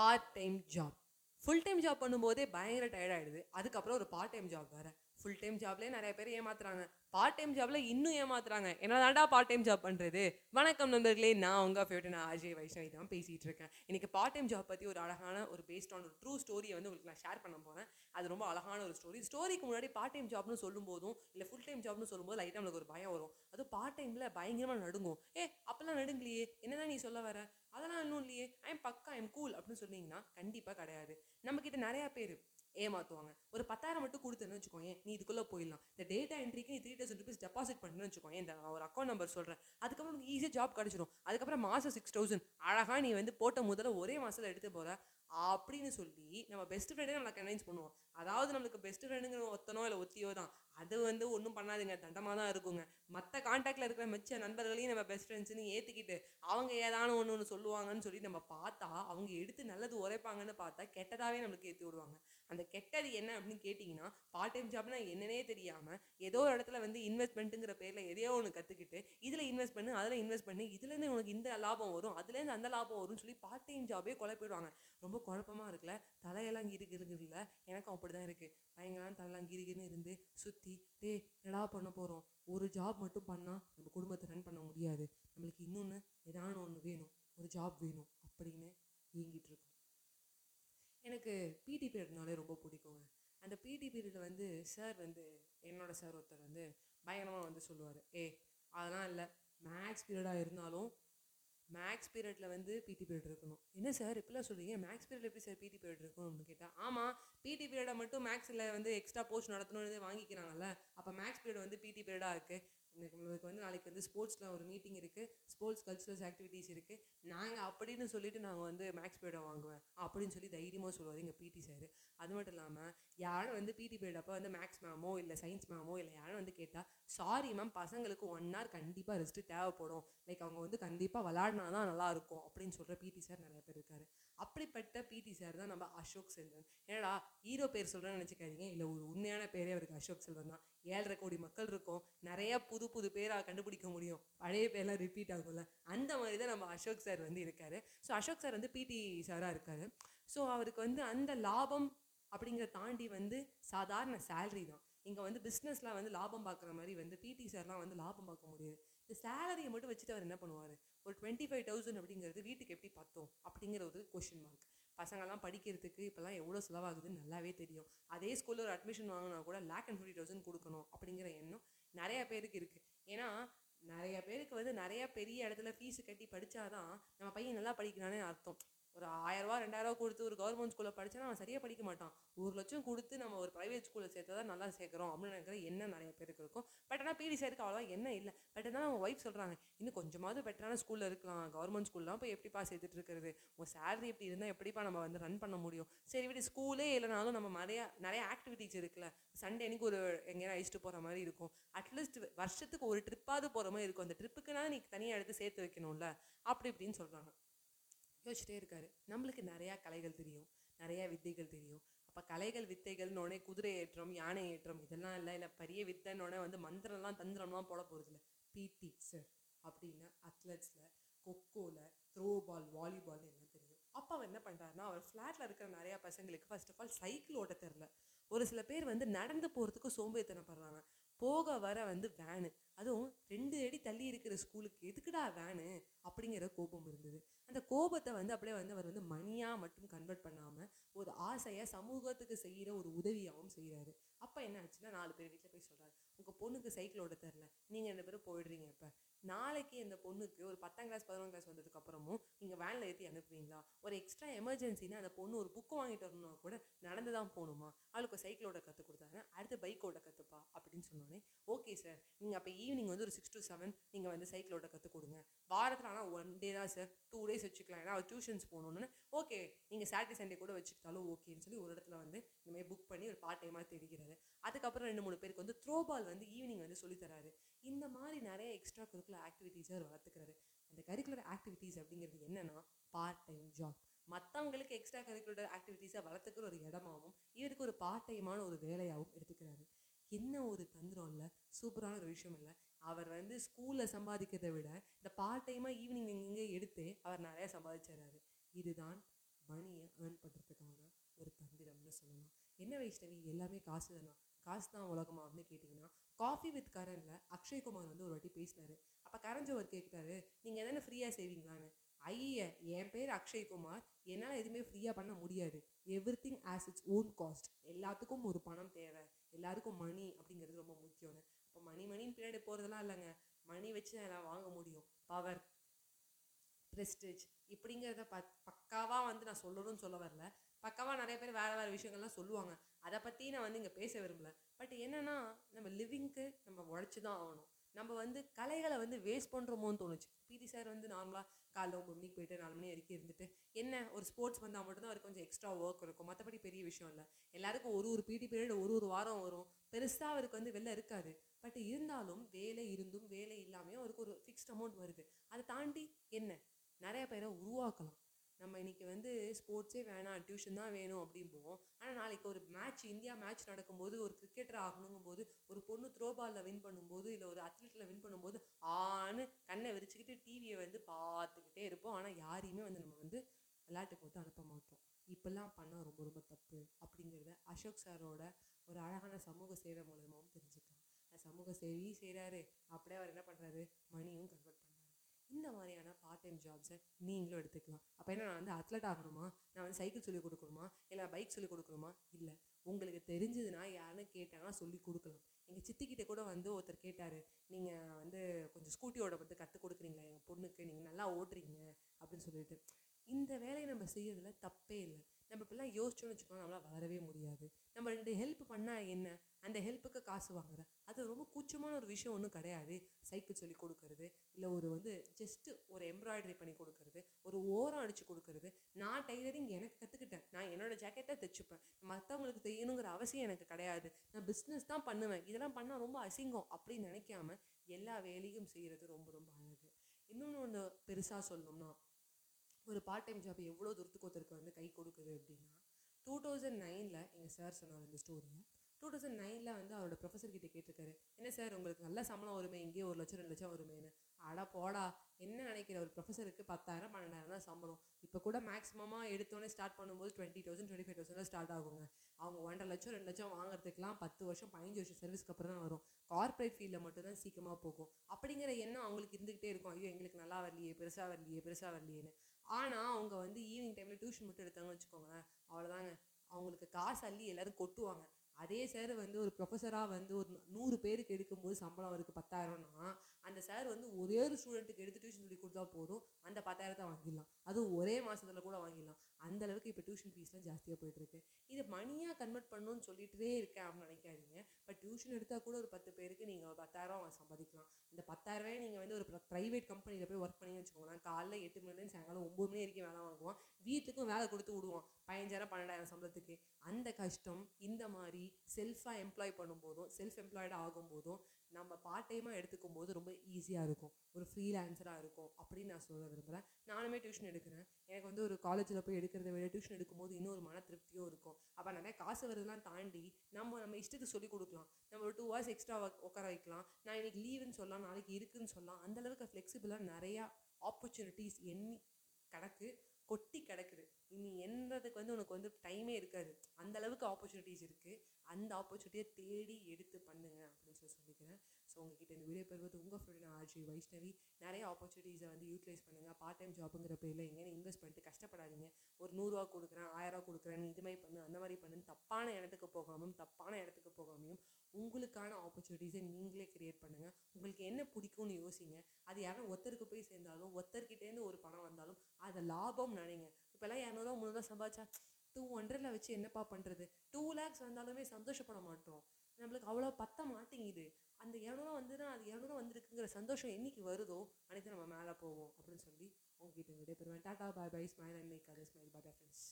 Part time job full time job பண்ணும்போதே பயங்கர tired ஆயிடுது. அதுக்கப்புறம் ஒரு பார்ட் டைம் ஜாப் வேறு. ஃபுல் டைம் ஜாப்லேயே நிறைய பேர் ஏமாத்துறாங்க. பார்ட் டைம் ஜாப்ல இன்னும் ஏமாத்துறாங்க. என்னதான்டா பார்ட் டைம் ஜாப் பண்றது? வணக்கம் நண்பர்களே நான் உங்க ஃபேவரட் நான் அஜய் வைஷ்ணவி தான் பேசிட்டு இருக்கேன். இன்னைக்கு பார்ட் டைம் ஜாப் பத்தி ஒரு அழகான ஒரு பேஸ்ட் ஆன் ஒரு ட்ரூ ஸ்டோரியை வந்து உங்களுக்கு நான் ஷேர் பண்ண போறேன். அது ரொம்ப அழகான ஒரு ஸ்டோரி ஸ்டோரிக்கு முன்னாடி பார்ட் டைம் ஜாப்னு சொல்லும் போதும் இல்லை ஃபுல் டைம் ஜாப்னு சொல்லும்போது லைட்டாக நம்மளுக்கு ஒரு பயம் வரும். அது பார்ட் டைம்ல பயங்கரமா நடுங்கும். ஏ அப்பெல்லாம் நடுங்கலையே. என்னதான் நீ சொல்ல வர? அதெல்லாம் இன்னும் இல்லையே. ஐம் பக்கா ஐம் கூல் அப்படின்னு சொன்னீங்கன்னா கண்டிப்பாக கிடையாது. நம்ம கிட்ட நிறையா பேர் ஏமாற்றுவாங்க ஒரு பத்தாயிரம் மட்டும் கொடுத்தேன்னு வச்சுக்கோங்க நீ இதுக்குள்ளே போயிடலாம். இந்த டேட்டா என்ட்ரிக்கு நீ த்ரீ தௌசண்ட் ருபீஸ் டெபாசிட் பண்ணுன்னு வச்சுக்கோங்க இந்த ஒரு அக்கௌண்ட் நம்பர் சொல்கிறேன் அதுக்கப்புறம் உனக்கு ஈஸியாக ஜாப் கிடச்சிடும் அதுக்கப்புறம் மாதம் சிக்ஸ் தௌசண்ட் அழகாக நீ வந்து போட்ட முதல்ல ஒரே மாதத்தில் எடுத்து போகிற அப்படின்னு சொல்லி நம்ம பெஸ்ட் ஃப்ரெண்டே நம்மளை கன்வின்ஸ் பண்ணுவோம். அதாவது நம்மளுக்கு பெஸ்ட் ஃப்ரெண்டுங்கிற ஒத்தனோ இல்லை ஒத்தியோ தான். அது வந்து ஒன்றும் பண்ணாதுங்க. தண்டமாக தான் இருக்குங்க. மற்ற காண்டாக்டில் இருக்கிற மிச்ச நண்பர்களையும் நம்ம பெஸ்ட் ஃப்ரெண்ட்ஸ்னு ஏற்றிக்கிட்டு அவங்க ஏதானு ஒன்று ஒன்று சொல்லுவாங்கன்னு சொல்லி நம்ம பார்த்தா அவங்க எடுத்து நல்லது உரைப்பாங்கன்னு பார்த்தா கெட்டதாகவே நம்மளுக்கு ஏற்றி விடுவாங்க. அந்த கெட்டது என்ன அப்படின்னு கேட்டிங்கன்னா பார்ட் டைம் ஜாப்னா என்னன்னே தெரியாமல் ஏதோ ஒரு இடத்துல வந்து இன்வெஸ்ட்மெண்ட்டுங்கிற பேரில் எதையோ ஒன்று கற்றுக்கிட்டு இதில் இன்வெஸ்ட் பண்ணு அதில் இன்வெஸ்ட் பண்ணி இதுலேருந்து உனக்கு இந்த லாபம் வரும் அதுலேருந்து அந்த லாபம் வரும்னு சொல்லி பார்ட் டைம் ஜாபே குழப்பிடுவாங்க ரொம்ப குழப்பமாக இருக்குல்ல? தலையெல்லாம் கிறுக்கு இருக்குதுல்ல? எனக்கும் அப்படி தான் இருக்குது பயங்கரம் தலையெல்லாம் கிறுகின்னு இருந்து சுற்றி டே என்னடா பண்ண போகிறோம் ஒரு ஜாப் மட்டும் பண்ணால் நம்ம குடும்பத்தை ரன் பண்ண முடியாது. நம்மளுக்கு இன்னொன்று ஏதான ஒன்று வேணும். ஒரு ஜாப் வேணும். அப்படின்னு இயங்கிட்டு இருக்கோம். எனக்கு பிடி பீரியட்னாலே ரொம்ப பிடிக்குங்க. அந்த பிடி பீரியடில் வந்து சார் வந்து என்னோட சார் ஒருத்தர் வந்து பயங்கரமாக வந்து சொல்லுவார். ஏ அதெல்லாம் இல்லை. மேக்ஸ் பீரியடாக இருந்தாலும் மேக்ஸ் பீரியடில் வந்து பிடி பீரியட் இருக்கணும். என்ன சார் இப்படிலாம் சொல்கிறீங்க மேக்ஸ் பீரியட் எப்படி சார் பிடி பீரியட் இருக்கும் அப்படின்னு கேட்டால் ஆமாம் பிடி பீரியடை மட்டும் மேக்ஸில் வந்து எக்ஸ்ட்ரா போஸ்ட் நடத்தணும்னு வாங்கிக்கிறாங்கல்ல. அப்போ மேக்ஸ் பீரியட் வந்து பிடி பீரியடாக இருக்குது உங்களுக்கு வந்து நாளைக்கு வந்து ஸ்போர்ட்ஸில் ஒரு மீட்டிங் இருக்குது ஸ்போர்ட்ஸ் கல்ச்சுரல்ஸ் ஆக்டிவிட்டீஸ் இருக்குது நாங்கள் அப்படின்னு சொல்லிட்டு நாங்கள் வந்து மேக்ஸ் பீரியடை வாங்குவேன் அப்படின்னு சொல்லி தைரியமாக சொல்லுவார் எங்கள் பிடி சார் அது மட்டும் இல்லாமல் யாரும் வந்து பிடி பீரியட் அப்போ வந்து மேக்ஸ் மேமோ இல்லை சயின்ஸ் மேமோ இல்லை யாரும் வந்து கேட்டால் சாரி மேம் பசங்களுக்கு ஒன் ஹவர் கண்டிப்பாக ரெஸ்ட்டு தேவைப்படும். லைக் அவங்க வந்து கண்டிப்பாக விளாடினா தான் நல்லாயிருக்கும் அப்படின்னு சொல்கிற பிடி சார் நிறைய பேர் இருக்காரு. அப்படிப்பட்ட பிடி சார் தான் நம்ம அசோக் செல்வன். ஏடா ஹீரோ பேர் சொல்கிறேன்னு நினச்சிக்காதீங்க. இல்லை ஒரு உண்மையான பேரே அவருக்கு அசோக் செல்வன் தான். ஏழரை கோடி மக்கள் இருக்கும். நிறைய புது புது பேராக கண்டுபிடிக்க முடியும். பழைய பேர்லாம் ரிப்பீட் ஆகும்ல. அந்த மாதிரி தான் நம்ம அசோக் சார் வந்து இருக்காரு. ஸோ அசோக் சார் வந்து பிடி சாராக இருக்காரு. ஸோ அவருக்கு வந்து அந்த லாபம் அப்படிங்கிறத தாண்டி வந்து சாதாரண சேலரி தான். இங்கே வந்து பிஸ்னஸில் வந்து லாபம் பார்க்குற மாதிரி வந்து பிடி சார்லாம் வந்து லாபம் பார்க்க முடியாது. இந்த சேலரியை மட்டும் வச்சுட்டு அவர் என்ன பண்ணுவார்? ஒரு டுவெண்ட்டி ஃபைவ் தௌசண்ட் அப்படிங்கிறது வீட்டுக்கு எப்படி பார்த்தோம் அப்படிங்கிற ஒரு கொஷின் மார்க் பசங்கள்லாம் படிக்கிறதுக்கு இப்போல்லாம் எவ்வளோ செலவாகுதுன்னு நல்லாவே தெரியும். அதே ஸ்கூலில் ஒரு அட்மிஷன் வாங்கினா கூட லேக் அண்ட் ஃபிஃப்டி தௌசண்ட் கொடுக்கணும் அப்படிங்கிற எண்ணம் நிறைய பேருக்கு இருக்குது ஏன்னா நிறைய பேருக்கு வந்து நிறைய பெரிய இடத்துல ஃபீஸ் கட்டி படித்தாதான் நம்ம பையன் நல்லா படிக்கிறானே அர்த்தம். ஒரு ஆயிரரூவா ரெண்டாயிரரூவா கொடுத்து ஒரு கவர்மெண்ட் ஸ்கூலில் படித்தா அவன் சரியாக படிக்க மாட்டான். ஒரு லட்சம் கொடுத்து நம்ம ஒரு ப்ரைவேட் ஸ்கூலில் சேர்த்தா தான் நல்லா சேர்க்குறோம் அப்படின்னு நினைக்கிற எண்ணம் நிறைய பேருக்கு இருக்கும். பட் ஆனால் பிடி சேர்க்க அவ்வளோவா என்ன இல்லை. பட் ஆனால் அவங்க ஒய்ஃப் சொல்கிறாங்க இன்னும் கொஞ்சமாவது பெட்டரான ஸ்கூலில் இருக்கலாம். கவர்மெண்ட் ஸ்கூல்லாம் போய் எப்படிப்பா சேர்த்துட்டு இருக்கிறது? உங்கள் சேலரி இப்படி இருந்தால் எப்படிப்பா நம்ம வந்து ரன் பண்ண முடியும்? சரி விட ஸ்கூலே இல்லைனாலும் நம்ம நிறையா நிறைய ஆக்டிவிட்டிஸ் இருக்குல்ல. சண்டே அன்னைக்கு ஒரு எங்கேயா அழிச்சிட்டு போகிற மாதிரி இருக்கும். அட்லீஸ்ட் வருஷத்துக்கு ஒரு ட்ரிப்பாவது போகிற மாதிரி இருக்கும். அந்த ட்ரிப்புக்குனா நீ தனியாக எடுத்து சேர்த்து வைக்கணும்ல. அப்படி இப்படின்னு சொல்கிறாங்க யோசிச்சிட்டே இருக்காரு. நம்மளுக்கு நிறையா கலைகள் தெரியும். நிறையா வித்தைகள் தெரியும். அப்போ கலைகள் வித்தைகள்னோடனே குதிரை ஏற்றம் யானை ஏற்றம் இதெல்லாம் இல்லை. இல்லை பெரிய வித்தைன்னொடனே வந்து மந்திரம்லாம் தந்திரம்லாம் போட போகிறது இல்லை பிடி சார் அப்படின்னு அத்லெட்ஸில் கொக்கோவில் த்ரோ பால் வாலிபால் எல்லாம் தெரியும்? அப்போ அவர் என்ன பண்ணுறாருன்னா அவர் ஃப்ளாட்டில் இருக்கிற நிறையா பசங்களுக்கு ஃபர்ஸ்ட் ஆஃப் ஆல் சைக்கிள் ஓட்ட தெரில ஒரு சில பேர் வந்து நடந்து போகிறதுக்கு சோம்பேறித்தனப்படுறாங்க. போக வர வந்து வேனு அதுவும் ரெண்டு அடி தள்ளி இருக்கிற ஸ்கூலுக்கு எதுக்குடா வேனு அப்படிங்கிற கோபம் இருந்தது. அந்த கோபத்தை வந்து அப்படியே வந்து அவர் வந்து மணியாக மட்டும் கன்வெர்ட் பண்ணாமல் ஒரு ஆசையை சமூகத்துக்கு செய்கிற ஒரு உதவியாகவும் செய்கிறாரு அப்போ என்ன ஆச்சுன்னா நாலு பேர் வீட்டில் போய் சொல்கிறாரு உங்கள் பொண்ணுக்கு சைக்கிள் ஓட தெரில நீங்கள் ரெண்டு பேரும் போயிடுறீங்க இப்போ. நாளைக்கு இந்த பொண்ணுக்கு ஒரு பத்தாம் கிளாஸ் பதினொன்றாம் கிளாஸ் வந்ததுக்கு அப்புறமும் நீங்கள் வேனில் ஏற்றி அனுப்புவீங்களா? ஒரு எக்ஸ்ட்ரா எமர்ஜென்சினா அந்த பொண்ணு ஒரு புக்கு வாங்கிட்டு வரணும்னா கூட நடந்து தான் போகணுமா? அவளுக்கு சைக்கிளோட கற்றுக் கொடுத்தாங்க அடுத்து பைக்கோட கற்றுப்பா அப்படின்னு சொன்னோன்னே ஓகே சார் நீங்கள் அப்போ ஈவினிங் வந்து ஒரு சிக்ஸ் டு செவன் நீங்கள் வந்து சைக்கிளோட கற்றுக் கொடுங்க. வாரத்தில் ஆனால் ஒன் டே தான் சார் டூ டேஸ் வச்சுக்கலாம். ஏன்னா டியூஷன்ஸ் போகணுன்னு ஓகே நீங்கள் சாட்டர்டே சண்டே கூட வச்சுக்கிட்டாலும் ஓகேன்னு சொல்லி ஒரு இடத்துல வந்து இந்த மாதிரி புக் பண்ணி ஒரு பார்ட் டைமாக தெரிகிறாரு அதுக்கப்புறம் ரெண்டு மூணு பேருக்கு வந்து த்ரோ பால் வந்து ஈவினிங் வந்து சொல்லித்தராரு இந்த மாதிரி நிறைய எக்ஸ்ட்ரா கரிக்குலர் ஆக்டிவிட்டீஸை அவர் வளர்த்துக்கிறாரு. அந்த கரிக்குலர் ஆக்டிவிட்டீஸ் அப்படிங்கிறது என்னென்னா பார்ட் டைம் ஜாப் மற்றவங்களுக்கு எக்ஸ்ட்ரா கரிக்குலர் ஆக்டிவிட்டீஸை வளர்த்துக்கிற ஒரு இடமாவும் இவருக்கு ஒரு பார்ட் டைமான ஒரு வேலையாகவும் எடுத்துக்கிறாரு. என்ன ஒரு தந்திரம் இல்லை சூப்பரான ஒரு விஷயம் இல்லை. அவர் வந்து ஸ்கூலில் சம்பாதிக்கிறதை விட இந்த பார்ட் டைமாக ஈவினிங் இங்கே எடுத்து அவர் நிறையா சம்பாதிச்சிடுறாரு இதுதான் மணியை ஏர்ன் பண்ணுறதுக்கான ஒரு தந்திரம்னு சொல்லலாம். என்ன வைஷ்ணவி? எல்லாமே காசு தானா? காசு தான் உலகமா அப்படின்னு கேட்டிங்கன்னா காஃபி வித் கரனில் அக்ஷய்குமார் வந்து ஒரு வாட்டி பேசினாரு. அப்போ கரண் ஜோவர் கேட்குறாரு நீங்கள் எதனா ஃப்ரீயாக செய்வீங்களான்னு? ஐய என் பேர் அக்ஷய்குமார் என்னால் எதுவுமே ஃப்ரீயாக பண்ண முடியாது. Everything has its own cost எல்லாத்துக்கும் ஒரு பணம் தேவை. எல்லாருக்கும் மணி அப்படிங்கிறது ரொம்ப முக்கியம்னு. இப்போ மணி மணின்னு பின்னாடி போகிறதெல்லாம் இல்லைங்க. மணி வச்சு எல்லாம் வாங்க முடியும். பவர் ப்ரெஸ்டேஜ் இப்படிங்கிறத ப பக்காவாக வந்து நான் சொல்லணும்னு சொல்ல வரல. பக்காவாக நிறைய பேர் வேறு வேறு விஷயங்கள்லாம் சொல்லுவாங்க. அதை பற்றி நான் வந்து இங்கே பேச விரும்பல. பட் என்னென்னா நம்ம லிவிங்க்கு நம்ம உழைச்சி தான் ஆகணும். நம்ம வந்து கலைகளை வந்து வேஸ்ட் பண்ணுறோமோன்னு தோணுச்சு. பிடி சார் வந்து நார்மலாக காலைல ஒம்பது மணிக்கு போயிட்டு நாலு மணி வரைக்கும் இருந்துட்டு என்ன ஒரு ஸ்போர்ட்ஸ் வந்தால் மட்டும்தான் அவருக்கு கொஞ்சம் எக்ஸ்ட்ரா ஒர்க் இருக்கும். மற்றபடி பெரிய விஷயம் இல்லை. எல்லாருக்கும் ஒரு ஒரு பிடி பீரியட் ஒரு ஒரு வாரம் வரும். பெருசாக அவருக்கு வந்து வெளில இருக்காது. பட் இருந்தாலும் வேலை இருந்தும் வேலை இல்லாமையும் அவருக்கு ஒரு ஃபிக்ஸ்ட் அமௌண்ட் வருது. அதை தாண்டி என்ன? நிறைய பேரை உருவாக்கலாம். நம்ம இன்னைக்கு வந்து ஸ்போர்ட்ஸே வேணாம் டியூஷன் தான் வேணும் அப்படிம்போம். ஆனால் நாளைக்கு ஒரு மேட்ச் இந்தியா மேட்ச் நடக்கும்போது ஒரு கிரிக்கெட்டர் ஆகணுங்கும் போது ஒரு பொண்ணு த்ரோ பாலில் வின் பண்ணும்போது இல்லை ஒரு அத்லெட்டில் வின் பண்ணும்போது ஆன்னு கண்ணை விரிச்சுக்கிட்டு டிவியை வந்து பார்த்துக்கிட்டே இருப்போம். ஆனால் யாரையுமே வந்து நம்ம வந்து விளையாட்டுக்கு வந்து அனுப்ப மாட்டோம். இப்பெல்லாம் பண்ணால் ரொம்ப ரொம்ப தப்பு அப்படிங்கிறத அசோக் சாரோட ஒரு அழகான சமூக சேவை மூலமாகவும் தெரிஞ்சுக்கலாம். சமூக சேவையும் செய்கிறாரு அப்படியே அவர் என்ன பண்ணுறாரு மணியும் கன்வெர்ட் பண்ணுறாரு இந்த மாதிரியான பார்ட் டைம் ஜாப்ஸை நீங்களும் எடுத்துக்கலாம். அப்போ என்ன நான் வந்து அத்லட் ஆகணுமா? நான் வந்து சைக்கிள் சொல்லி கொடுக்கணுமா? இல்லை பைக் சொல்லி கொடுக்கணுமா? இல்லை. உங்களுக்கு தெரிஞ்சதுன்னா யாருன்னு கேட்டாங்கன்னா சொல்லி கொடுக்கலாம். எங்கள் சித்திக்கிட்ட கூட வந்து ஒருத்தர் கேட்டார் நீங்கள் வந்து கொஞ்சம் ஸ்கூட்டியோட வந்து கற்றுக் கொடுக்குறீங்களா எங்கள் பொண்ணுக்கு நீங்கள் நல்லா ஓட்டுறீங்க அப்படின்னு சொல்லிட்டு. இந்த வேலையை நம்ம செய்யறதுல தப்பே இல்லை. நம்ம இப்பெல்லாம் யோசிச்சோம்னு வச்சுக்கோங்க நம்மளால் வளரவே முடியாது. நம்ம ரெண்டு ஹெல்ப் பண்ணால் என்ன? அந்த ஹெல்ப்புக்கு காசு வாங்குற. அது ரொம்ப கூச்சமான ஒரு விஷயம் ஒன்றும் கிடையாது. சைக்கிள் சொல்லி கொடுக்கறது இல்லை ஒரு வந்து ஜஸ்ட்டு ஒரு எம்ப்ராய்டரி பண்ணி கொடுக்கறது ஒரு ஓரம் அடித்து கொடுக்கறது. நான் டைலரிங் எனக்கு கற்றுக்கிட்டேன் நான் என்னோட ஜாக்கெட்டை தைச்சுப்பேன். மற்றவங்களுக்கு தெரியணுங்கிற அவசியம் எனக்கு கிடையாது. நான் பிஸ்னஸ் தான் பண்ணுவேன். இதெல்லாம் பண்ணால் ரொம்ப அசிங்கம் அப்படின்னு நினைக்காம எல்லா வேலையும் செய்கிறது ரொம்ப ரொம்ப அழகு. இன்னொன்று ஒன்று பெருசாக சொல்லணும்னா ஒரு பார்ட் டைம் ஜாப் எவ்வளோ தூரத்துக்கு ஒருத்தருக்கு வந்து கை கொடுக்குது அப்படின்னா டூ தௌசண்ட் நைனில் எங்கள் சார் சொன்னார் இந்த ஸ்டோரியை டூ தௌசண்ட் நைனில் வந்து அவரோட ப்ரொஃபஸர் கிட்டே கேட்டிருக்காரு. என்ன சார் உங்களுக்கு நல்ல சம்பளம் வருமே இங்கேயே ஒரு லட்சம் ரெண்டு லட்சம் வருமேன்னு. அட போடா என்ன நினைக்கிற? ஒரு ப்ரொஃபஸருக்கு பத்தாயிரம் பன்னெண்டாயிரம் தான் சம்பளம். இப்போ கூட மேக்ஸிமமாக எடுத்தோன்னே ஸ்டார்ட் பண்ணும்போது twenty thousand twenty five thousand start ஆகுங்க. அவங்க ஒன்றரை லட்சம் ரெண்டு லட்சம் வாங்குறதுக்குலாம் பத்து வருஷம் பதினஞ்சு வருஷம் சர்வீஸ்க்கு அப்புறம் தான் வரும். கார்ப்பரேட் ஃபீல்டில் மட்டும்தான் சீக்கிரமாக போகும். அப்படிங்கிற எண்ணம் அவங்களுக்கு இருந்துக்கிட்டே இருக்கும். ஐயோ எங்களுக்கு நல்லா வரலையே பெருசாக வரலையே பெருசாக வரலையேன்னு. ஆனால் அவங்க வந்து ஈவினிங் டைமில் டியூஷன் மட்டும் எடுத்தாங்கன்னு வச்சுக்கோங்களேன். அவ்வளோதாங்க அவங்களுக்கு காசு அள்ளி எல்லோரும் கொட்டுவாங்க. அதே சார் வந்து ஒரு ப்ரொஃபஸராக வந்து ஒரு நூறு பேருக்கு எடுக்கும்போது சம்பளம் அவருக்கு பத்தாயிரம்னா அந்த சார் வந்து ஒரே ஒரு ஸ்டூடெண்ட்டுக்கு எடுத்து டியூஷன் சொல்லி கொடுத்தா போதும். அந்த பத்தாயிரத்தை வாங்கிடலாம். அதுவும் ஒரே மாதத்தில் கூட வாங்கிடலாம். அந்த அளவுக்கு இப்போ டியூஷன் ஃபீஸ்லாம் ஜாஸ்தியாக போயிட்டுருக்கு. இது மணியாக கன்வெர்ட் பண்ணணும்னு சொல்லிகிட்டே இருக்கேன் அப்படின்னு நினைக்காதீங்க. பட் டியூஷன் எடுத்தால் கூட ஒரு பத்து பேருக்கு நீங்கள் ஒரு பத்தாயிரம் சம்பாதிக்கலாம். இந்த பத்தாயிரரூவாய் நீங்கள் வந்து ஒரு ப்ரைவேட் கம்பெனியில் போய் ஒர்க் பண்ணி வச்சுக்கோங்களேன். காலைல எட்டு மணிலேருந்து சாயங்காலம் ஒம்பது மணி வரைக்கும் வேலை வாங்குவோம் வீட்டுக்கும் வேலை கொடுத்து விடுவோம் பதினஞ்சாயிரம் பன்னெண்டாயிரம் சம்பளத்துக்கு. அந்த கஷ்டம் இந்த மாதிரி செல்ஃபாக எம்ப்ளாய் பண்ணும்போதும் செல்ஃப் எம்ப்ளாய்டாக ஆகும்போதும் நம்ம பார்ட் டைமாக எடுத்துக்கும் போது ரொம்ப ஈஸியாக இருக்கும். ஒரு ஃப்ரீலான்சராக இருக்கும் அப்படின்னு நான் சொல்ல விரும்புகிறேன் நானுமே டியூஷன் எடுக்கிறேன் எனக்கு வந்து ஒரு காலேஜில் போய் எடுக்கிறத விட டியூஷன் எடுக்கும்போது இன்னும் ஒரு மன திருப்தியும் இருக்கும். அப்போ நிறைய காசு வருதுலாம் தாண்டி நம்ம நம்ம இஷ்டத்துக்கு சொல்லிக் கொடுக்கலாம். நம்ம ஒரு டூ ஹவர்ஸ் எக்ஸ்ட்ரா உட்கார வைக்கலாம். நான் இன்னைக்கு லீவுன்னு சொல்லலாம் நாளைக்கு இருக்குன்னு சொல்லலாம் அந்த அளவுக்கு ஃப்ளெக்சிபிளாக நிறையா ஆப்பர்ச்சுனிட்டிஸ் எண்ணி கிடக்கு கொட்டி கிடக்குது. இனி என்னதுக்கு வந்து உனக்கு வந்து டைமே இருக்காது. அந்த அளவுக்கு ஆப்பர்ச்சுனிட்டிஸ் இருக்குது அந்த ஆப்பர்ச்சுனிட்டியை தேடி எடுத்து பண்ணுங்க அப்படின்னு சொல்லி சொல்லிக்கிறேன். ஸோ உங்ககிட்ட இந்த வீடியோ பெறுவது உங்கள் ஃப்ரெண்ட் ஆர்ஜி வைஷ்ணவி. நிறைய ஆப்பர்ச்சுனிட்டிஸை வந்து யூட்டிலைஸ் பண்ணுங்கள் பார்ட் டைம் ஜாப்புங்கிற பேரில் எங்கேயும் இன்வெஸ்ட் பண்ணிட்டு கஷ்டப்படாதீங்க. ஒரு நூறுரூவா கொடுக்குறேன் ஆயிரரூவா கொடுக்குறேன் இது மாதிரி பண்ணு அந்த மாதிரி பண்ணு தப்பான இடத்துக்கு போகாமல் தப்பான இடத்துக்கு போகாமையும் உங்களுக்கான ஆப்பர்ச்சுனிட்டிஸை நீங்களே கிரியேட் பண்ணுங்கள் உங்களுக்கு என்ன பிடிக்கும்னு யோசிங்க. அது யாரும் ஒருத்தருக்கு போய் சேர்ந்தாலும் ஒருத்தர்கிட்டேருந்து ஒரு பணம் வந்தாலும் அதை லாபம் நினைங்க. இப்போல்லாம் இரநூறுவா முந்நூறுவா சம்பாதிச்சா டூ ஹண்ட்ரடில் வச்சு என்னப்பா பண்ணுறது டூ லேக்ஸ் வந்தாலுமே சந்தோஷப்பட மாட்டோம். நம்மளுக்கு அவ்வளோ பத்த மாட்டேங்குது. அந்த இரநூறுவா வந்துன்னா அது இரநூறுவா வந்திருக்குங்கிற சந்தோஷம் என்னைக்கு வருதோ அனைத்து நம்ம மேலே போவோம் அப்படின்னு சொல்லி உங்ககிட்ட விடைபெறுவேன். Tata bye bye smile and make other smile bye friends